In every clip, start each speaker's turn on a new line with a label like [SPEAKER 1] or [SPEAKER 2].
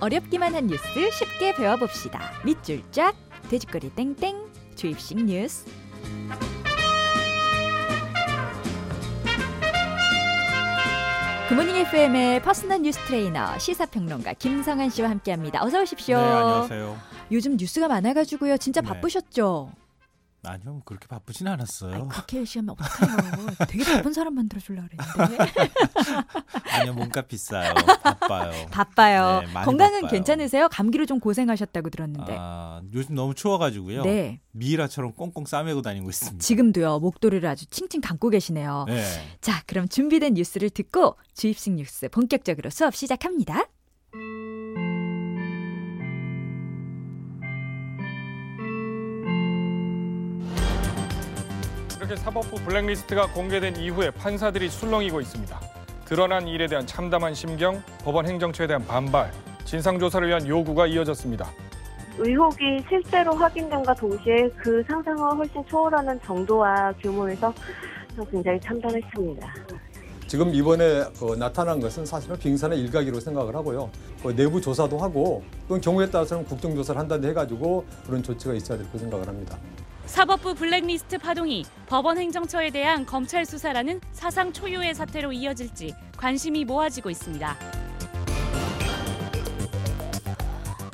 [SPEAKER 1] 어렵기만 한 뉴스 쉽게 배워봅시다. 밑줄 쫙, 돼지꼬리 땡땡, 주입식 뉴스. 굿모닝 FM의 personal 뉴스 트레이너 시사평론가 김성한 씨와 함께합니다. 어서 오십시오.
[SPEAKER 2] 네, 안녕하세요.
[SPEAKER 1] 요즘 뉴스가 많아가지고요. 진짜
[SPEAKER 2] 네.
[SPEAKER 1] 바쁘셨죠?
[SPEAKER 2] 아니요, 그렇게 바쁘진 않았어요.
[SPEAKER 1] 아니, 그렇게 얘기하면 어떡해요. 되게 바쁜 사람 만들어주려고 그랬는데.
[SPEAKER 2] 아니요, 몸값 비싸요. 바빠요.
[SPEAKER 1] 바빠요.
[SPEAKER 2] 네,
[SPEAKER 1] 건강은
[SPEAKER 2] 바빠요.
[SPEAKER 1] 괜찮으세요? 감기로 좀 고생하셨다고 들었는데.
[SPEAKER 2] 아, 요즘 너무 추워가지고요.
[SPEAKER 1] 네.
[SPEAKER 2] 미이라처럼 꽁꽁 싸매고 다니고 있습니다.
[SPEAKER 1] 지금도요. 목도리를 아주 칭칭 감고 계시네요.
[SPEAKER 2] 네.
[SPEAKER 1] 자, 그럼 준비된 뉴스를 듣고 주입식 뉴스 본격적으로 수업 시작합니다.
[SPEAKER 3] 이렇게 사법부 블랙리스트가 공개된 이후에 판사들이 술렁이고 있습니다. 드러난 일에 대한 참담한 심경, 법원 행정처에 대한 반발, 진상조사를 위한 요구가 이어졌습니다.
[SPEAKER 4] 의혹이 실제로 확인됨과 동시에 그 상상을 훨씬 초월하는 정도와 규모에서 굉장히 참담했습니다.
[SPEAKER 5] 지금 이번에 그 나타난 것은 사실은 빙산의 일각이라고 생각을 하고요. 그 내부 조사도 하고 또 경우에 따라서는 국정조사를 한다고 해가지고 그런 조치가 있어야 될 거라고 생각을 합니다.
[SPEAKER 6] 사법부 블랙리스트 파동이 법원 행정처에 대한 검찰 수사라는 사상 초유의 사태로 이어질지 관심이 모아지고 있습니다.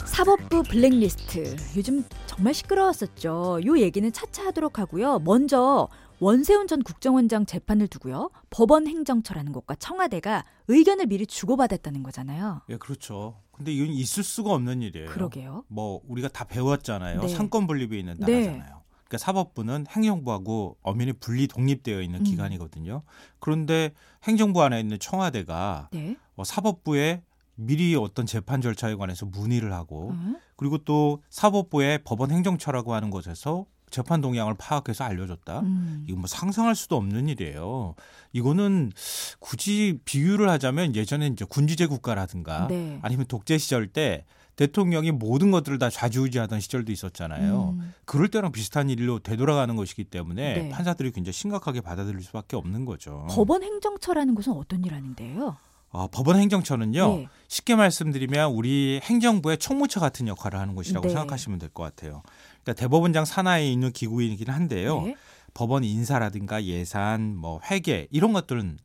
[SPEAKER 1] 사법부 블랙리스트. 요즘 정말 시끄러웠었죠. 요 얘기는 차차 하도록 하고요. 먼저 원세훈 전 국정원장 재판을 두고요. 법원 행정처라는 곳과 청와대가 의견을 미리 주고받았다는 거잖아요.
[SPEAKER 2] 예, 그렇죠. 근데 이건 있을 수가 없는 일이에요.
[SPEAKER 1] 그러게요.
[SPEAKER 2] 뭐 우리가 다 배웠잖아요.
[SPEAKER 1] 네.
[SPEAKER 2] 상권 분립이 있는
[SPEAKER 1] 네.
[SPEAKER 2] 나라잖아요. 그러니까 사법부는 행정부하고 엄연히 분리 독립되어 있는
[SPEAKER 1] 음.
[SPEAKER 2] 기관이거든요. 그런데 행정부 안에 있는 청와대가
[SPEAKER 1] 네.
[SPEAKER 2] 어, 사법부에 미리 어떤 재판 절차에 관해서 문의를 하고
[SPEAKER 1] 음.
[SPEAKER 2] 그리고 또 사법부의 법원 행정처라고 하는 곳에서 재판 동향을 파악해서 알려줬다.
[SPEAKER 1] 음.
[SPEAKER 2] 이거 뭐 상상할 수도 없는 일이에요. 이거는 굳이 비유를 하자면 예전에 이제 군주제 국가라든가
[SPEAKER 1] 네.
[SPEAKER 2] 아니면 독재 시절 때 대통령이 모든 것들을 다 좌지우지하던 시절도 있었잖아요.
[SPEAKER 1] 음.
[SPEAKER 2] 그럴 때랑 비슷한 일로 되돌아가는 것이기 때문에
[SPEAKER 1] 네.
[SPEAKER 2] 판사들이 굉장히 심각하게 받아들일 수밖에 없는 거죠.
[SPEAKER 1] 법원 행정처라는 곳은 어떤 일 하는데요?
[SPEAKER 2] 아, 법원 행정처는요.
[SPEAKER 1] 네.
[SPEAKER 2] 쉽게 말씀드리면 우리 행정부의 총무처 같은 역할을 하는 곳이라고
[SPEAKER 1] 네.
[SPEAKER 2] 생각하시면 될 것 같아요. 그러니까 대법원장 산하에 있는 기구이긴 한데요.
[SPEAKER 1] 네.
[SPEAKER 2] 법원 인사라든가 예산, 뭐 회계 이런 것들은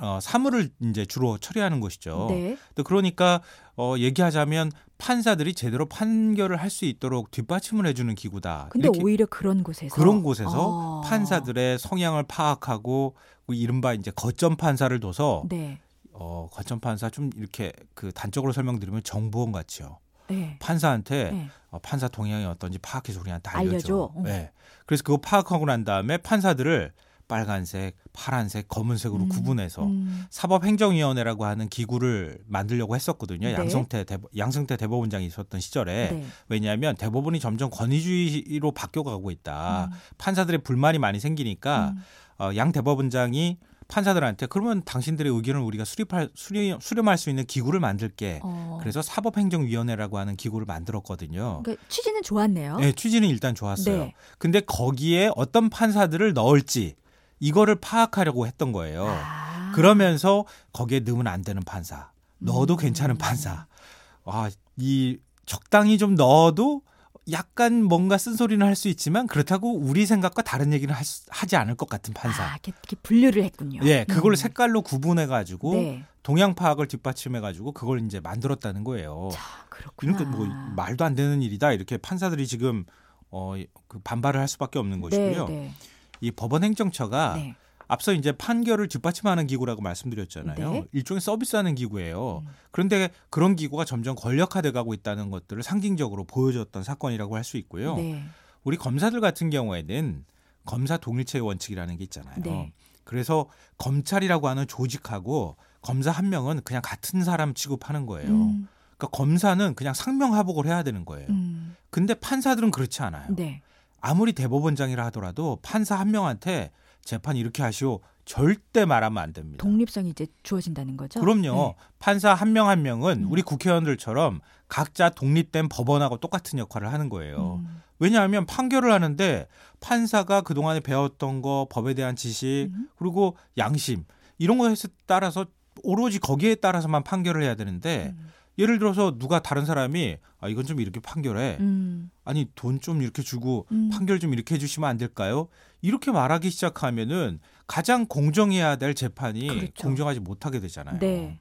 [SPEAKER 2] 어, 사무를 이제 주로 처리하는 것이죠.
[SPEAKER 1] 네.
[SPEAKER 2] 또 그러니까 어, 얘기하자면 판사들이 제대로 판결을 할 수 있도록 뒷받침을 해주는 기구다.
[SPEAKER 1] 근데 오히려 그런 곳에서
[SPEAKER 2] 그런 곳에서
[SPEAKER 1] 아.
[SPEAKER 2] 판사들의 성향을 파악하고 그 이른바 이제 거점 판사를 둬서
[SPEAKER 1] 네.
[SPEAKER 2] 어, 거점 판사 좀 이렇게 그 단적으로 설명드리면 정보원 같이요.
[SPEAKER 1] 네.
[SPEAKER 2] 판사한테
[SPEAKER 1] 네.
[SPEAKER 2] 어, 판사 동향이 어떤지 파악해서 우리한테 알려줘.
[SPEAKER 1] 알려줘. 어.
[SPEAKER 2] 네. 그래서 그거 파악하고 난 다음에 판사들을 빨간색, 파란색, 검은색으로
[SPEAKER 1] 음,
[SPEAKER 2] 구분해서
[SPEAKER 1] 음.
[SPEAKER 2] 사법행정위원회라고 하는 기구를 만들려고 했었거든요.
[SPEAKER 1] 네.
[SPEAKER 2] 양성태 대법, 양성태 대법원장이 있었던 시절에
[SPEAKER 1] 네.
[SPEAKER 2] 왜냐하면 대법원이 점점 권위주의로 바뀌어가고 있다.
[SPEAKER 1] 음.
[SPEAKER 2] 판사들의 불만이 많이 생기니까
[SPEAKER 1] 음.
[SPEAKER 2] 어, 양 대법원장이 판사들한테 그러면 당신들의 의견을 우리가 수립할 수렴, 수렴할 수 있는 기구를 만들게.
[SPEAKER 1] 어.
[SPEAKER 2] 그래서 사법행정위원회라고 하는 기구를 만들었거든요.
[SPEAKER 1] 그러니까 취지는 좋았네요.
[SPEAKER 2] 네, 취지는 일단 좋았어요.
[SPEAKER 1] 네.
[SPEAKER 2] 근데 거기에 어떤 판사들을 넣을지 이거를 파악하려고 했던 거예요.
[SPEAKER 1] 아.
[SPEAKER 2] 그러면서 거기에 넣으면 안 되는 판사, 넣어도
[SPEAKER 1] 음.
[SPEAKER 2] 괜찮은 판사. 아, 이 적당히 좀 넣어도 약간 뭔가 쓴소리는 할 수 있지만 그렇다고 우리 생각과 다른 얘기는 할 수- 하지 않을 것 같은 판사.
[SPEAKER 1] 아, 이렇게, 이렇게 분류를 했군요.
[SPEAKER 2] 예, 그걸
[SPEAKER 1] 음.
[SPEAKER 2] 색깔로 구분해 가지고
[SPEAKER 1] 네.
[SPEAKER 2] 동양 파악을 뒷받침해 가지고 그걸 이제 만들었다는 거예요.
[SPEAKER 1] 자, 그렇구나.
[SPEAKER 2] 그러니까 뭐 말도 안 되는 일이다 이렇게 판사들이 지금 어, 그 반발을 할 수밖에 없는 것이고요.
[SPEAKER 1] 네, 네.
[SPEAKER 2] 이 법원 행정처가
[SPEAKER 1] 네.
[SPEAKER 2] 앞서 이제 판결을 뒷받침하는 기구라고 말씀드렸잖아요.
[SPEAKER 1] 네.
[SPEAKER 2] 일종의 서비스하는 기구예요.
[SPEAKER 1] 음.
[SPEAKER 2] 그런데 그런 기구가 점점 권력화돼 가고 있다는 것들을 상징적으로 보여줬던 사건이라고 할 수 있고요.
[SPEAKER 1] 네.
[SPEAKER 2] 우리 검사들 같은 경우에는 검사 동일체의 원칙이라는 게 있잖아요.
[SPEAKER 1] 네.
[SPEAKER 2] 그래서 검찰이라고 하는 조직하고 검사 한 명은 그냥 같은 사람 취급하는 거예요.
[SPEAKER 1] 음,
[SPEAKER 2] 그러니까 검사는 그냥 상명하복을 해야 되는 거예요.
[SPEAKER 1] 음.
[SPEAKER 2] 근데 판사들은 그렇지 않아요.
[SPEAKER 1] 네.
[SPEAKER 2] 아무리 대법원장이라 하더라도 판사 한 명한테 재판 이렇게 하시오 절대 말하면 안 됩니다.
[SPEAKER 1] 독립성이 이제 주어진다는 거죠.
[SPEAKER 2] 그럼요.
[SPEAKER 1] 네.
[SPEAKER 2] 판사 한 명한 명은
[SPEAKER 1] 음.
[SPEAKER 2] 우리 국회의원들처럼 각자 독립된 법원하고 똑같은 역할을 하는 거예요.
[SPEAKER 1] 음.
[SPEAKER 2] 왜냐하면 판결을 하는데 판사가 그동안에 배웠던 거, 법에 대한 지식,
[SPEAKER 1] 음.
[SPEAKER 2] 그리고 양심 이런 것에 따라서 오로지 거기에 따라서만 판결을 해야 되는데
[SPEAKER 1] 음.
[SPEAKER 2] 예를 들어서 누가 다른 사람이 아 이건 좀 이렇게 판결해.
[SPEAKER 1] 음.
[SPEAKER 2] 아니 돈 좀 이렇게 주고
[SPEAKER 1] 음.
[SPEAKER 2] 판결 좀 이렇게 해 주시면 안 될까요? 이렇게 말하기 시작하면은 가장 공정해야 될 재판이
[SPEAKER 1] 그렇죠.
[SPEAKER 2] 공정하지 못하게 되잖아요.
[SPEAKER 1] 네.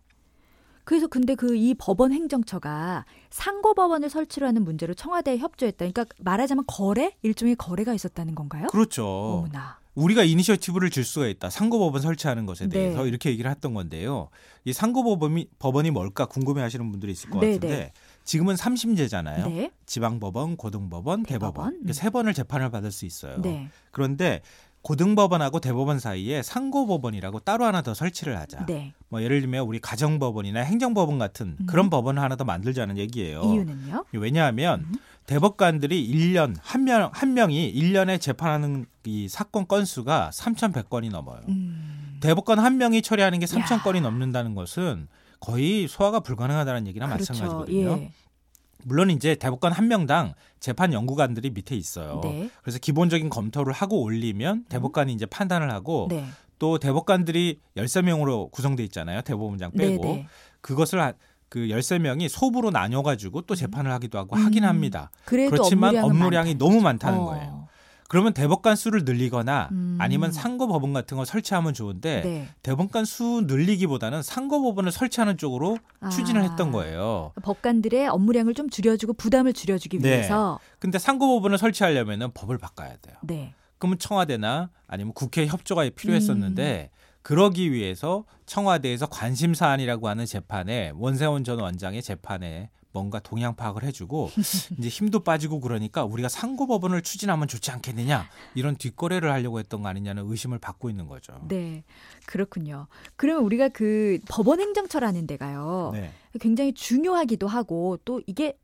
[SPEAKER 1] 그래서 근데 그 이 법원 행정처가 상고법원을 설치로 하는 문제로 청와대에 협조했다. 그러니까 말하자면 거래 일종의 거래가 있었다는 건가요?
[SPEAKER 2] 그렇죠.
[SPEAKER 1] 어머나.
[SPEAKER 2] 우리가 이니셔티브를 줄 수가 있다. 상고법원 설치하는 것에
[SPEAKER 1] 네.
[SPEAKER 2] 대해서 이렇게 얘기를 했던 건데요. 이 상고법원이 법원이 뭘까 궁금해하시는 분들이 있을 것
[SPEAKER 1] 네,
[SPEAKER 2] 같은데
[SPEAKER 1] 네.
[SPEAKER 2] 지금은 3심제잖아요.
[SPEAKER 1] 네.
[SPEAKER 2] 지방법원, 고등법원,
[SPEAKER 1] 대법원.
[SPEAKER 2] 대법원
[SPEAKER 1] 음.
[SPEAKER 2] 세 번을 재판을 받을 수 있어요.
[SPEAKER 1] 네.
[SPEAKER 2] 그런데 고등법원하고 대법원 사이에 상고법원이라고 따로 하나 더 설치를 하자.
[SPEAKER 1] 네.
[SPEAKER 2] 뭐 예를 들면 우리 가정법원이나 행정법원 같은
[SPEAKER 1] 음.
[SPEAKER 2] 그런 법원을 하나 더 만들자는 얘기예요.
[SPEAKER 1] 이유는요?
[SPEAKER 2] 왜냐하면
[SPEAKER 1] 음.
[SPEAKER 2] 대법관들이 1년 한 명 한 명이 1년에 재판하는 이 사건 건수가 3,100건이 넘어요.
[SPEAKER 1] 음.
[SPEAKER 2] 대법관 한 명이 처리하는 게 3천
[SPEAKER 1] 야.
[SPEAKER 2] 건이 넘는다는 것은 거의 소화가 불가능하다는 얘기랑
[SPEAKER 1] 그렇죠.
[SPEAKER 2] 마찬가지거든요.
[SPEAKER 1] 예.
[SPEAKER 2] 물론 이제 대법관 한 명당 재판 연구관들이 밑에 있어요.
[SPEAKER 1] 네.
[SPEAKER 2] 그래서 기본적인 검토를 하고 올리면 대법관이 이제 판단을 하고
[SPEAKER 1] 네.
[SPEAKER 2] 또 대법관들이 13명으로 구성돼 있잖아요. 대법원장 빼고.
[SPEAKER 1] 네, 네.
[SPEAKER 2] 그것을 하- 그 13명이 소부로 나눠 가지고 또 재판을 하기도 하고
[SPEAKER 1] 음.
[SPEAKER 2] 하긴 합니다. 그렇지만 업무량이
[SPEAKER 1] 많다는
[SPEAKER 2] 너무. 많다는
[SPEAKER 1] 어.
[SPEAKER 2] 거예요. 그러면 대법관 수를 늘리거나
[SPEAKER 1] 음.
[SPEAKER 2] 아니면 상고 법원 같은 거 설치하면 좋은데
[SPEAKER 1] 네.
[SPEAKER 2] 대법관 수 늘리기보다는 상고 법원을 설치하는 쪽으로 추진을
[SPEAKER 1] 아.
[SPEAKER 2] 했던 거예요.
[SPEAKER 1] 법관들의 업무량을 좀 줄여주고 부담을 줄여주기
[SPEAKER 2] 네.
[SPEAKER 1] 위해서
[SPEAKER 2] 근데 상고 법원을 설치하려면은 법을 바꿔야 돼요.
[SPEAKER 1] 네.
[SPEAKER 2] 그러면 청와대나 아니면 국회 협조가 필요했었는데 그러기 위해서 청와대에서 관심 사안이라고 하는 재판에 원세훈 전 원장의 재판에 뭔가 동향 파악을 해주고 이제 힘도 빠지고 그러니까 우리가 상고법원을 추진하면 좋지 않겠느냐 이런 뒷거래를 하려고 했던 거 아니냐는 의심을 받고 있는 거죠.
[SPEAKER 1] 네. 그렇군요. 그러면 우리가 그 법원 행정처라는 데가요.
[SPEAKER 2] 네.
[SPEAKER 1] 굉장히 중요하기도 하고 또 이게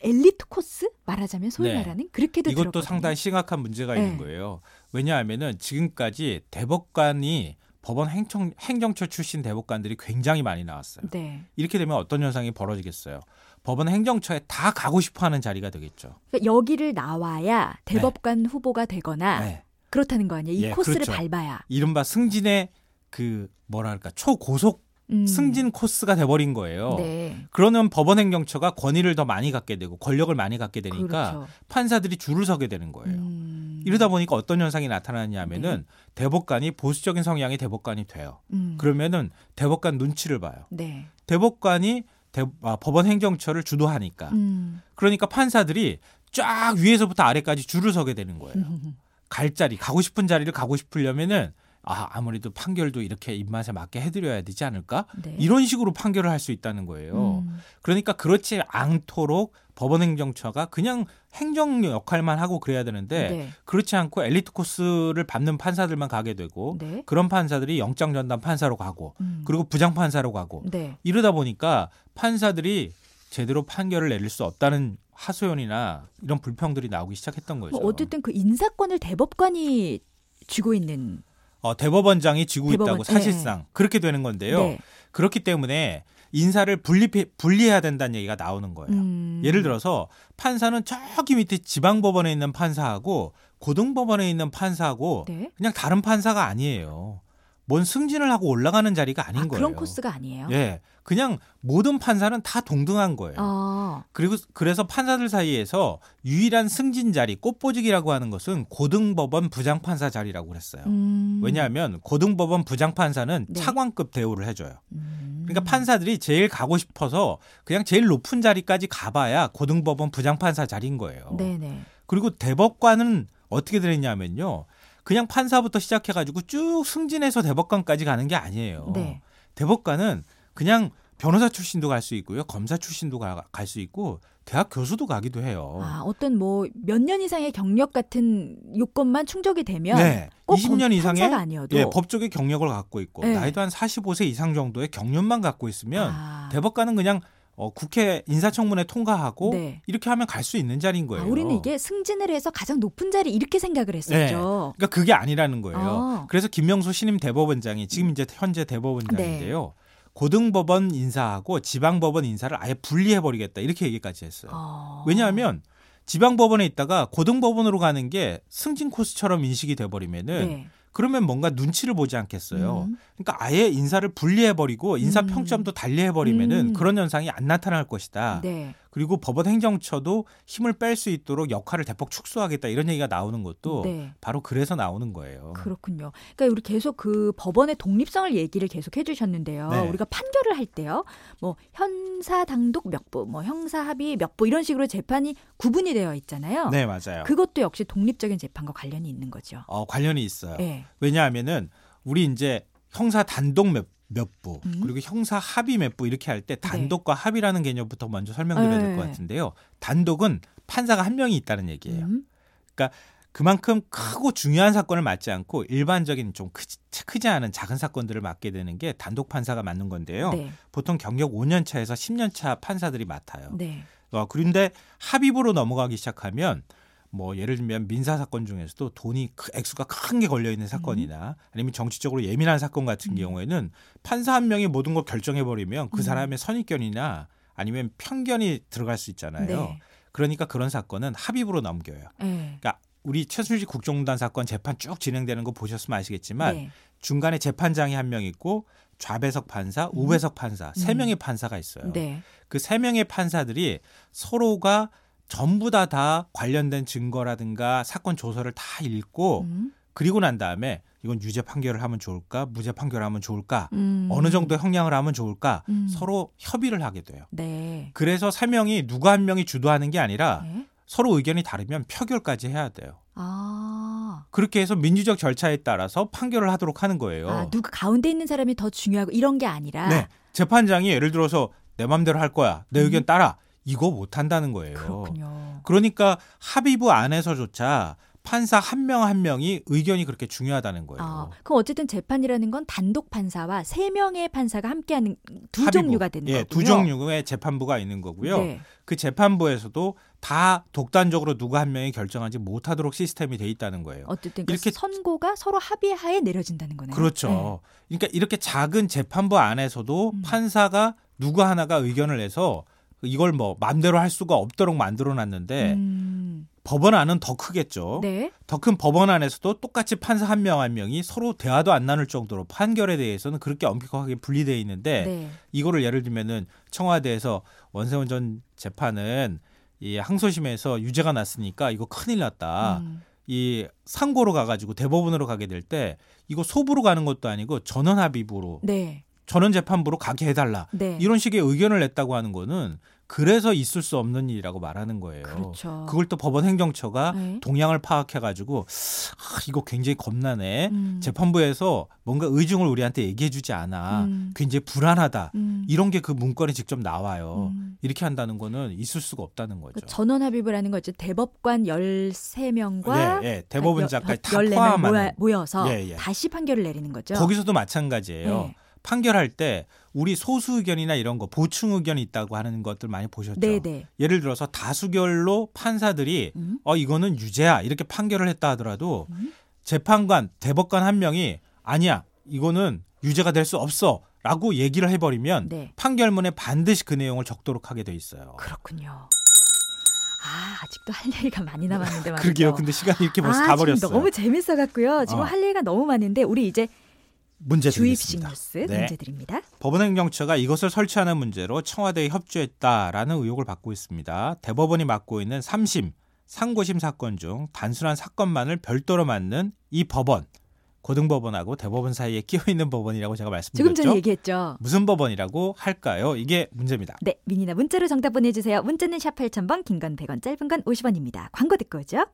[SPEAKER 1] 엘리트 코스 말하자면 소위
[SPEAKER 2] 네.
[SPEAKER 1] 말하는 그렇게도
[SPEAKER 2] 이것도
[SPEAKER 1] 들었거든요.
[SPEAKER 2] 상당히 심각한 문제가
[SPEAKER 1] 네.
[SPEAKER 2] 있는 거예요. 왜냐하면은 지금까지 대법관이 법원 행정, 행정처 출신 대법관들이 굉장히 많이 나왔어요.
[SPEAKER 1] 네.
[SPEAKER 2] 이렇게 되면 어떤 현상이 벌어지겠어요? 법원 행정처에 다 가고 싶어하는 자리가 되겠죠.
[SPEAKER 1] 그러니까 여기를 나와야 대법관 후보가 되거나
[SPEAKER 2] 네.
[SPEAKER 1] 그렇다는 거 아니에요. 이
[SPEAKER 2] 예,
[SPEAKER 1] 코스를
[SPEAKER 2] 그렇죠.
[SPEAKER 1] 밟아야.
[SPEAKER 2] 이른바 승진의 그 뭐랄까 초고속
[SPEAKER 1] 음.
[SPEAKER 2] 승진 코스가 돼버린 거예요.
[SPEAKER 1] 네.
[SPEAKER 2] 그러면 법원 행정처가 권위를 더 많이 갖게 되고 권력을 많이 갖게 되니까
[SPEAKER 1] 그렇죠.
[SPEAKER 2] 판사들이 줄을 서게 되는 거예요.
[SPEAKER 1] 음.
[SPEAKER 2] 이러다 보니까 어떤 현상이 나타나냐면은 대법관이 보수적인 성향의 대법관이 돼요.
[SPEAKER 1] 음.
[SPEAKER 2] 그러면은 대법관 눈치를 봐요.
[SPEAKER 1] 네.
[SPEAKER 2] 대법관이 대- 아, 법원 행정처를 주도하니까.
[SPEAKER 1] 음.
[SPEAKER 2] 그러니까 판사들이 쫙 위에서부터 아래까지 줄을 서게 되는 거예요. 갈 자리, 가고 싶은 자리를 가고 싶으려면은 아, 아무래도 판결도 이렇게 입맛에 맞게 해드려야 되지 않을까?
[SPEAKER 1] 네.
[SPEAKER 2] 이런 식으로 판결을 할 수 있다는 거예요.
[SPEAKER 1] 음.
[SPEAKER 2] 그러니까 그렇지 않도록 법원 행정처가 그냥 행정 역할만 하고 그래야 되는데
[SPEAKER 1] 네.
[SPEAKER 2] 그렇지 않고 엘리트 코스를 밟는 판사들만 가게 되고
[SPEAKER 1] 네.
[SPEAKER 2] 그런 판사들이 영장 전담 판사로 가고
[SPEAKER 1] 음.
[SPEAKER 2] 그리고 부장 판사로 가고
[SPEAKER 1] 네.
[SPEAKER 2] 이러다 보니까 판사들이 제대로 판결을 내릴 수 없다는 하소연이나 이런 불평들이 나오기 시작했던 거죠.
[SPEAKER 1] 뭐 어쨌든 그 인사권을 대법관이 쥐고 있는
[SPEAKER 2] 어, 대법원장이 쥐고
[SPEAKER 1] 대법원,
[SPEAKER 2] 있다고 사실상 그렇게 되는 건데요.
[SPEAKER 1] 네.
[SPEAKER 2] 그렇기 때문에 인사를 분리 분리해야 된다는 얘기가 나오는 거예요.
[SPEAKER 1] 음.
[SPEAKER 2] 예를 들어서 판사는 저기 밑에 지방법원에 있는 판사하고 고등법원에 있는 판사하고
[SPEAKER 1] 네.
[SPEAKER 2] 그냥 다른 판사가 아니에요. 뭔 승진을 하고 올라가는 자리가 아닌
[SPEAKER 1] 아,
[SPEAKER 2] 거예요.
[SPEAKER 1] 그런 코스가 아니에요.
[SPEAKER 2] 예, 그냥 모든 판사는 다 동등한 거예요.
[SPEAKER 1] 아.
[SPEAKER 2] 그리고 그래서 판사들 사이에서 유일한 승진 자리 꽃보직이라고 하는 것은 고등법원 부장판사 자리라고 그랬어요.
[SPEAKER 1] 음.
[SPEAKER 2] 왜냐하면 고등법원 부장판사는
[SPEAKER 1] 네.
[SPEAKER 2] 차관급 대우를 해줘요.
[SPEAKER 1] 음.
[SPEAKER 2] 그러니까 판사들이 제일 가고 싶어서 그냥 제일 높은 자리까지 가봐야 고등법원 부장판사 자리인 거예요.
[SPEAKER 1] 네네.
[SPEAKER 2] 그리고 대법관은 어떻게 되느냐면요. 그냥 판사부터 시작해가지고 쭉 승진해서 대법관까지 가는 게 아니에요.
[SPEAKER 1] 네.
[SPEAKER 2] 대법관은 그냥 변호사 출신도 갈 수 있고요. 검사 출신도 갈 수 있고 대학 교수도 가기도 해요.
[SPEAKER 1] 아, 어떤 뭐 몇 년 이상의 경력 같은 요건만 충족이 되면
[SPEAKER 2] 네.
[SPEAKER 1] 꼭
[SPEAKER 2] 20년 이상의
[SPEAKER 1] 아니어도
[SPEAKER 2] 예, 법조계 경력을 갖고 있고
[SPEAKER 1] 네.
[SPEAKER 2] 나이도 한 45세 이상 정도의 경륜만 갖고 있으면
[SPEAKER 1] 아.
[SPEAKER 2] 대법관은 그냥 어, 국회 인사청문회 통과하고
[SPEAKER 1] 네.
[SPEAKER 2] 이렇게 하면 갈 수 있는 자리인 거예요.
[SPEAKER 1] 아, 우리는 이게 승진을 해서 가장 높은 자리 이렇게 생각을 했었죠.
[SPEAKER 2] 그러니까 그게 아니라는 거예요.
[SPEAKER 1] 아.
[SPEAKER 2] 그래서 김명수 신임 대법원장이 지금 이제 현재 대법원장인데요. 고등법원 인사하고 지방법원 인사를 아예 분리해 버리겠다 이렇게 얘기까지 했어요.
[SPEAKER 1] 어.
[SPEAKER 2] 왜냐하면 지방법원에 있다가 고등법원으로 가는 게 승진 코스처럼 인식이 돼 버리면은
[SPEAKER 1] 네.
[SPEAKER 2] 그러면 뭔가 눈치를 보지 않겠어요.
[SPEAKER 1] 음.
[SPEAKER 2] 그러니까 아예 인사를 분리해버리고 인사
[SPEAKER 1] 음.
[SPEAKER 2] 평점도 달리해버리면은
[SPEAKER 1] 음.
[SPEAKER 2] 그런 현상이 안 나타날 것이다.
[SPEAKER 1] 네.
[SPEAKER 2] 그리고 법원 행정처도 힘을 뺄 수 있도록 역할을 대폭 축소하겠다 이런 얘기가 나오는 것도
[SPEAKER 1] 네.
[SPEAKER 2] 바로 그래서 나오는 거예요.
[SPEAKER 1] 그렇군요. 그러니까 우리 계속 그 법원의 독립성을 얘기를 계속 해주셨는데요.
[SPEAKER 2] 네.
[SPEAKER 1] 우리가 판결을 할 때요, 뭐 형사 당독 몇 부, 뭐 형사 합의 몇부 이런 식으로 재판이 구분이 되어 있잖아요.
[SPEAKER 2] 네, 맞아요.
[SPEAKER 1] 그것도 역시 독립적인 재판과 관련이 있는 거죠.
[SPEAKER 2] 어, 관련이 있어요.
[SPEAKER 1] 네.
[SPEAKER 2] 왜냐하면은 우리 이제 형사 단독 몇, 몇 부,
[SPEAKER 1] 음.
[SPEAKER 2] 그리고 형사 합의 몇 부 이렇게 할 때 단독과 합의라는 개념부터 먼저 설명드려야 될것
[SPEAKER 1] 네.
[SPEAKER 2] 같은데요. 단독은 판사가 한 명이 있다는 얘기예요.
[SPEAKER 1] 음.
[SPEAKER 2] 그만큼 크고 중요한 사건을 맡지 않고 일반적인 좀 크지, 크지 않은 작은 사건들을 맡게 되는 게 단독 판사가 맡는 건데요.
[SPEAKER 1] 네.
[SPEAKER 2] 보통 경력 5년 차에서 10년 차 판사들이 맡아요.
[SPEAKER 1] 네.
[SPEAKER 2] 어, 그런데 합의부로 넘어가기 시작하면 뭐 예를 들면 민사 사건 중에서도 돈이 크- 액수가 큰 게 걸려 있는 사건이나 아니면 정치적으로 예민한 사건 같은
[SPEAKER 1] 음.
[SPEAKER 2] 경우에는 판사 한 명이 모든 걸 결정해 버리면 그
[SPEAKER 1] 음.
[SPEAKER 2] 사람의 선입견이나 아니면 편견이 들어갈 수 있잖아요.
[SPEAKER 1] 네.
[SPEAKER 2] 그러니까 그런 사건은 합의부로 넘겨요.
[SPEAKER 1] 네.
[SPEAKER 2] 그러니까 우리 최순실 국정농단 사건 재판 쭉 진행되는 거 보셨으면 아시겠지만
[SPEAKER 1] 네.
[SPEAKER 2] 중간에 재판장이 한 명 있고 좌배석 판사, 우배석 판사 세
[SPEAKER 1] 음.
[SPEAKER 2] 명의 판사가 있어요.
[SPEAKER 1] 네.
[SPEAKER 2] 그세 명의 판사들이 서로가 전부 다다 관련된 증거라든가 사건 조서를 다 읽고
[SPEAKER 1] 음.
[SPEAKER 2] 그리고 난 다음에 이건 유죄 판결을 하면 좋을까, 무죄 판결을 하면 좋을까,
[SPEAKER 1] 음.
[SPEAKER 2] 어느 정도 형량을 하면 좋을까
[SPEAKER 1] 음.
[SPEAKER 2] 서로 협의를 하게 돼요.
[SPEAKER 1] 네.
[SPEAKER 2] 그래서 세 명이 누가 한 명이 주도하는 게 아니라
[SPEAKER 1] 네.
[SPEAKER 2] 서로 의견이 다르면 표결까지 해야 돼요.
[SPEAKER 1] 아.
[SPEAKER 2] 그렇게 해서 민주적 절차에 따라서 판결을 하도록 하는 거예요.
[SPEAKER 1] 아, 누가 가운데 있는 사람이 더 중요하고 이런 게 아니라
[SPEAKER 2] 네. 재판장이 예를 들어서 내 맘대로 할 거야. 내 의견 따라. 이거 못 한다는 거예요.
[SPEAKER 1] 음. 그렇군요.
[SPEAKER 2] 그러니까 합의부 안에서조차 판사 한명한 명이 의견이 그렇게 중요하다는 거예요.
[SPEAKER 1] 아, 그럼 어쨌든 재판이라는 건 단독 판사와 세 명의 판사가 함께하는 두
[SPEAKER 2] 합의부.
[SPEAKER 1] 종류가 되는
[SPEAKER 2] 예,
[SPEAKER 1] 거고요.
[SPEAKER 2] 두 종류의 재판부가 있는 거고요.
[SPEAKER 1] 네.
[SPEAKER 2] 그 재판부에서도 다 독단적으로 누가 한 명이 결정하지 못하도록 시스템이 돼 있다는 거예요.
[SPEAKER 1] 어쨌든 그러니까
[SPEAKER 2] 이렇게-
[SPEAKER 1] 선고가 서로 합의하에 내려진다는 거네요.
[SPEAKER 2] 그렇죠. 그러니까 이렇게 작은 재판부 안에서도
[SPEAKER 1] 음.
[SPEAKER 2] 판사가 누구 하나가 의견을 내서 이걸 뭐 마음대로 할 수가 없도록 만들어
[SPEAKER 1] 네.
[SPEAKER 2] 놨는데
[SPEAKER 1] 음,
[SPEAKER 2] 법원 안은 더 크겠죠.
[SPEAKER 1] 네.
[SPEAKER 2] 더 큰 법원 안에서도 똑같이 판사 한 명 한 명이 서로 대화도 안 나눌 정도로 판결에 대해서는 그렇게 엄격하게 분리되어 있는데
[SPEAKER 1] 네.
[SPEAKER 2] 이거를 예를 들면은 청와대에서 원세훈 전 재판은 이 항소심에서 유죄가 났으니까 이거 큰일 났다.
[SPEAKER 1] 음,
[SPEAKER 2] 이 상고로 가가지고 대법원으로 가게 될 때 이거 소부로 가는 것도 아니고 전원 합의부로
[SPEAKER 1] 네.
[SPEAKER 2] 전원 재판부로 가게 해달라
[SPEAKER 1] 네.
[SPEAKER 2] 이런 식의 의견을 냈다고 하는 거는 그래서 있을 수 없는 일이라고 말하는 거예요.
[SPEAKER 1] 그렇죠.
[SPEAKER 2] 그걸 또 법원 행정처가
[SPEAKER 1] 네.
[SPEAKER 2] 동향을 파악해가지고 아, 이거 굉장히 겁나네.
[SPEAKER 1] 음,
[SPEAKER 2] 재판부에서 뭔가 의중을 우리한테 얘기해주지 않아.
[SPEAKER 1] 음.
[SPEAKER 2] 굉장히 불안하다.
[SPEAKER 1] 음,
[SPEAKER 2] 이런 게 그 문건에 직접 나와요.
[SPEAKER 1] 음.
[SPEAKER 2] 이렇게 한다는 거는 있을 수가 없다는 거죠.
[SPEAKER 1] 그 전원 합의부라는 거죠. 대법관 13명과
[SPEAKER 2] 예, 예. 대법원장까지 다
[SPEAKER 1] 14명
[SPEAKER 2] 포함하는
[SPEAKER 1] 모여서
[SPEAKER 2] 예, 예.
[SPEAKER 1] 다시 판결을 내리는 거죠.
[SPEAKER 2] 거기서도 마찬가지예요.
[SPEAKER 1] 네.
[SPEAKER 2] 판결할 때 우리 소수 의견이나 이런 거 보충 의견이 있다고 하는 것들 많이 보셨죠.
[SPEAKER 1] 네, 네.
[SPEAKER 2] 예를 들어서 다수결로 판사들이
[SPEAKER 1] 음.
[SPEAKER 2] 어 이거는 유죄야 이렇게 판결을 했다 하더라도
[SPEAKER 1] 음.
[SPEAKER 2] 재판관 대법관 한 명이 아니야 이거는 유죄가 될 수 없어 라고 얘기를 해버리면
[SPEAKER 1] 네.
[SPEAKER 2] 판결문에 반드시 그 내용을 적도록 하게 돼 있어요.
[SPEAKER 1] 그렇군요. 아, 아직도 할 얘기가 많이 남았는데 말이죠.
[SPEAKER 2] 그러게요. 근데 시간이 이렇게 벌써
[SPEAKER 1] 아,
[SPEAKER 2] 다 버렸어요.
[SPEAKER 1] 너무 재밌어 갖고요. 지금
[SPEAKER 2] 어.
[SPEAKER 1] 할 얘기가 너무 많은데 우리 이제
[SPEAKER 2] 문제
[SPEAKER 1] 주입식. 뉴스
[SPEAKER 2] 네.
[SPEAKER 1] 문제 드립니다.
[SPEAKER 2] 법원행정처가 이것을 설치하는 문제로 청와대에 협조했다라는 의혹을 받고 있습니다. 대법원이 맡고 있는 3심, 상고심 사건 중 단순한 사건만을 별도로 맡는 이 법원. 고등법원하고 대법원 사이에 끼어 있는 법원이라고 제가
[SPEAKER 1] 조금
[SPEAKER 2] 말씀드렸죠.
[SPEAKER 1] 전에 얘기했죠.
[SPEAKER 2] 무슨 법원이라고 할까요? 이게 문제입니다.
[SPEAKER 1] 네, 미니나 문자로 정답 보내주세요. 문자는 샵 8000번, 긴 건 100원, 짧은 건 50원입니다. 광고 듣고 오죠.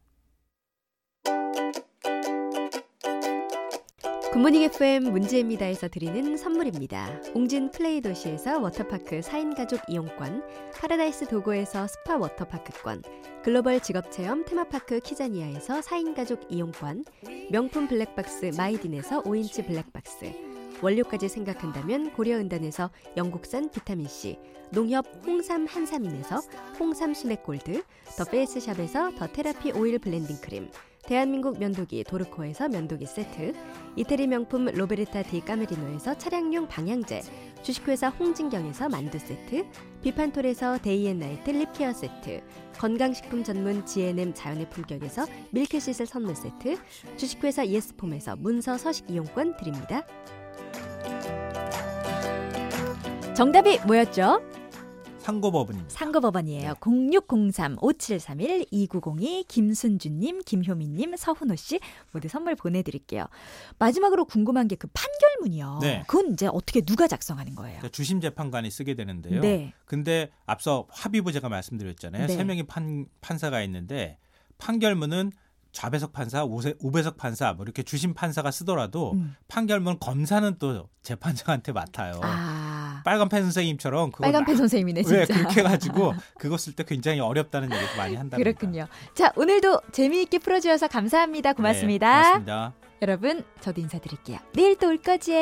[SPEAKER 7] 굿모닝 FM 문제입니다에서 드리는 선물입니다. 웅진 플레이 도시에서 워터파크 4인 가족 이용권, 파라다이스 도고에서 스파 워터파크권, 글로벌 직업체험 테마파크 키자니아에서 4인 가족 이용권, 명품 블랙박스 마이딘에서 5인치 블랙박스, 원료까지 생각한다면 고려은단에서 영국산 비타민C, 농협 홍삼 한삼인에서 홍삼 스낵 골드, 더 페이스샵에서 더 테라피 오일 블렌딩 크림, 대한민국 면도기 도르코에서 면도기 세트, 이태리 명품 로베르타 디 까메리노에서 차량용 방향제, 주식회사 홍진경에서 만두 세트, 비판톨에서 day and night lip care 세트, 건강식품 전문 GNM 자연의 품격에서 밀크시슬 선물 세트, 주식회사 예스폼에서 문서 서식 이용권 드립니다.
[SPEAKER 1] 정답이 뭐였죠?
[SPEAKER 2] 상고법원입니다.
[SPEAKER 1] 상고법원이에요. 0603-5731-2902 김순주님, 김효민님, 서훈호씨 모두 선물 보내드릴게요. 마지막으로 궁금한 게 그 판결문이요.
[SPEAKER 2] 네.
[SPEAKER 1] 그건 이제 어떻게 누가 작성하는 거예요?
[SPEAKER 2] 그러니까 주심 재판관이 쓰게 되는데요.
[SPEAKER 1] 네.
[SPEAKER 2] 근데 앞서 합의부 제가 말씀드렸잖아요.
[SPEAKER 1] 네.
[SPEAKER 2] 세 명의 판, 판사가 있는데 판결문은 좌배석 판사, 우세- 우배석 판사 뭐 이렇게 주심 판사가 쓰더라도
[SPEAKER 1] 음.
[SPEAKER 2] 판결문 검사는 또 재판장한테 맡아요.
[SPEAKER 1] 아,
[SPEAKER 2] 빨간 펜 선생님처럼
[SPEAKER 1] 빨간 펜
[SPEAKER 2] 막-
[SPEAKER 1] 선생님이네
[SPEAKER 2] 왜
[SPEAKER 1] 진짜.
[SPEAKER 2] 그렇게 해가지고 그거 쓸 때 굉장히 어렵다는 얘기도 많이 한다.
[SPEAKER 1] 그렇군요. 자, 오늘도 재미있게 풀어주셔서 감사합니다. 고맙습니다.
[SPEAKER 2] 네, 고맙습니다.
[SPEAKER 1] 여러분, 저도 인사드릴게요. 내일 또 올 거지.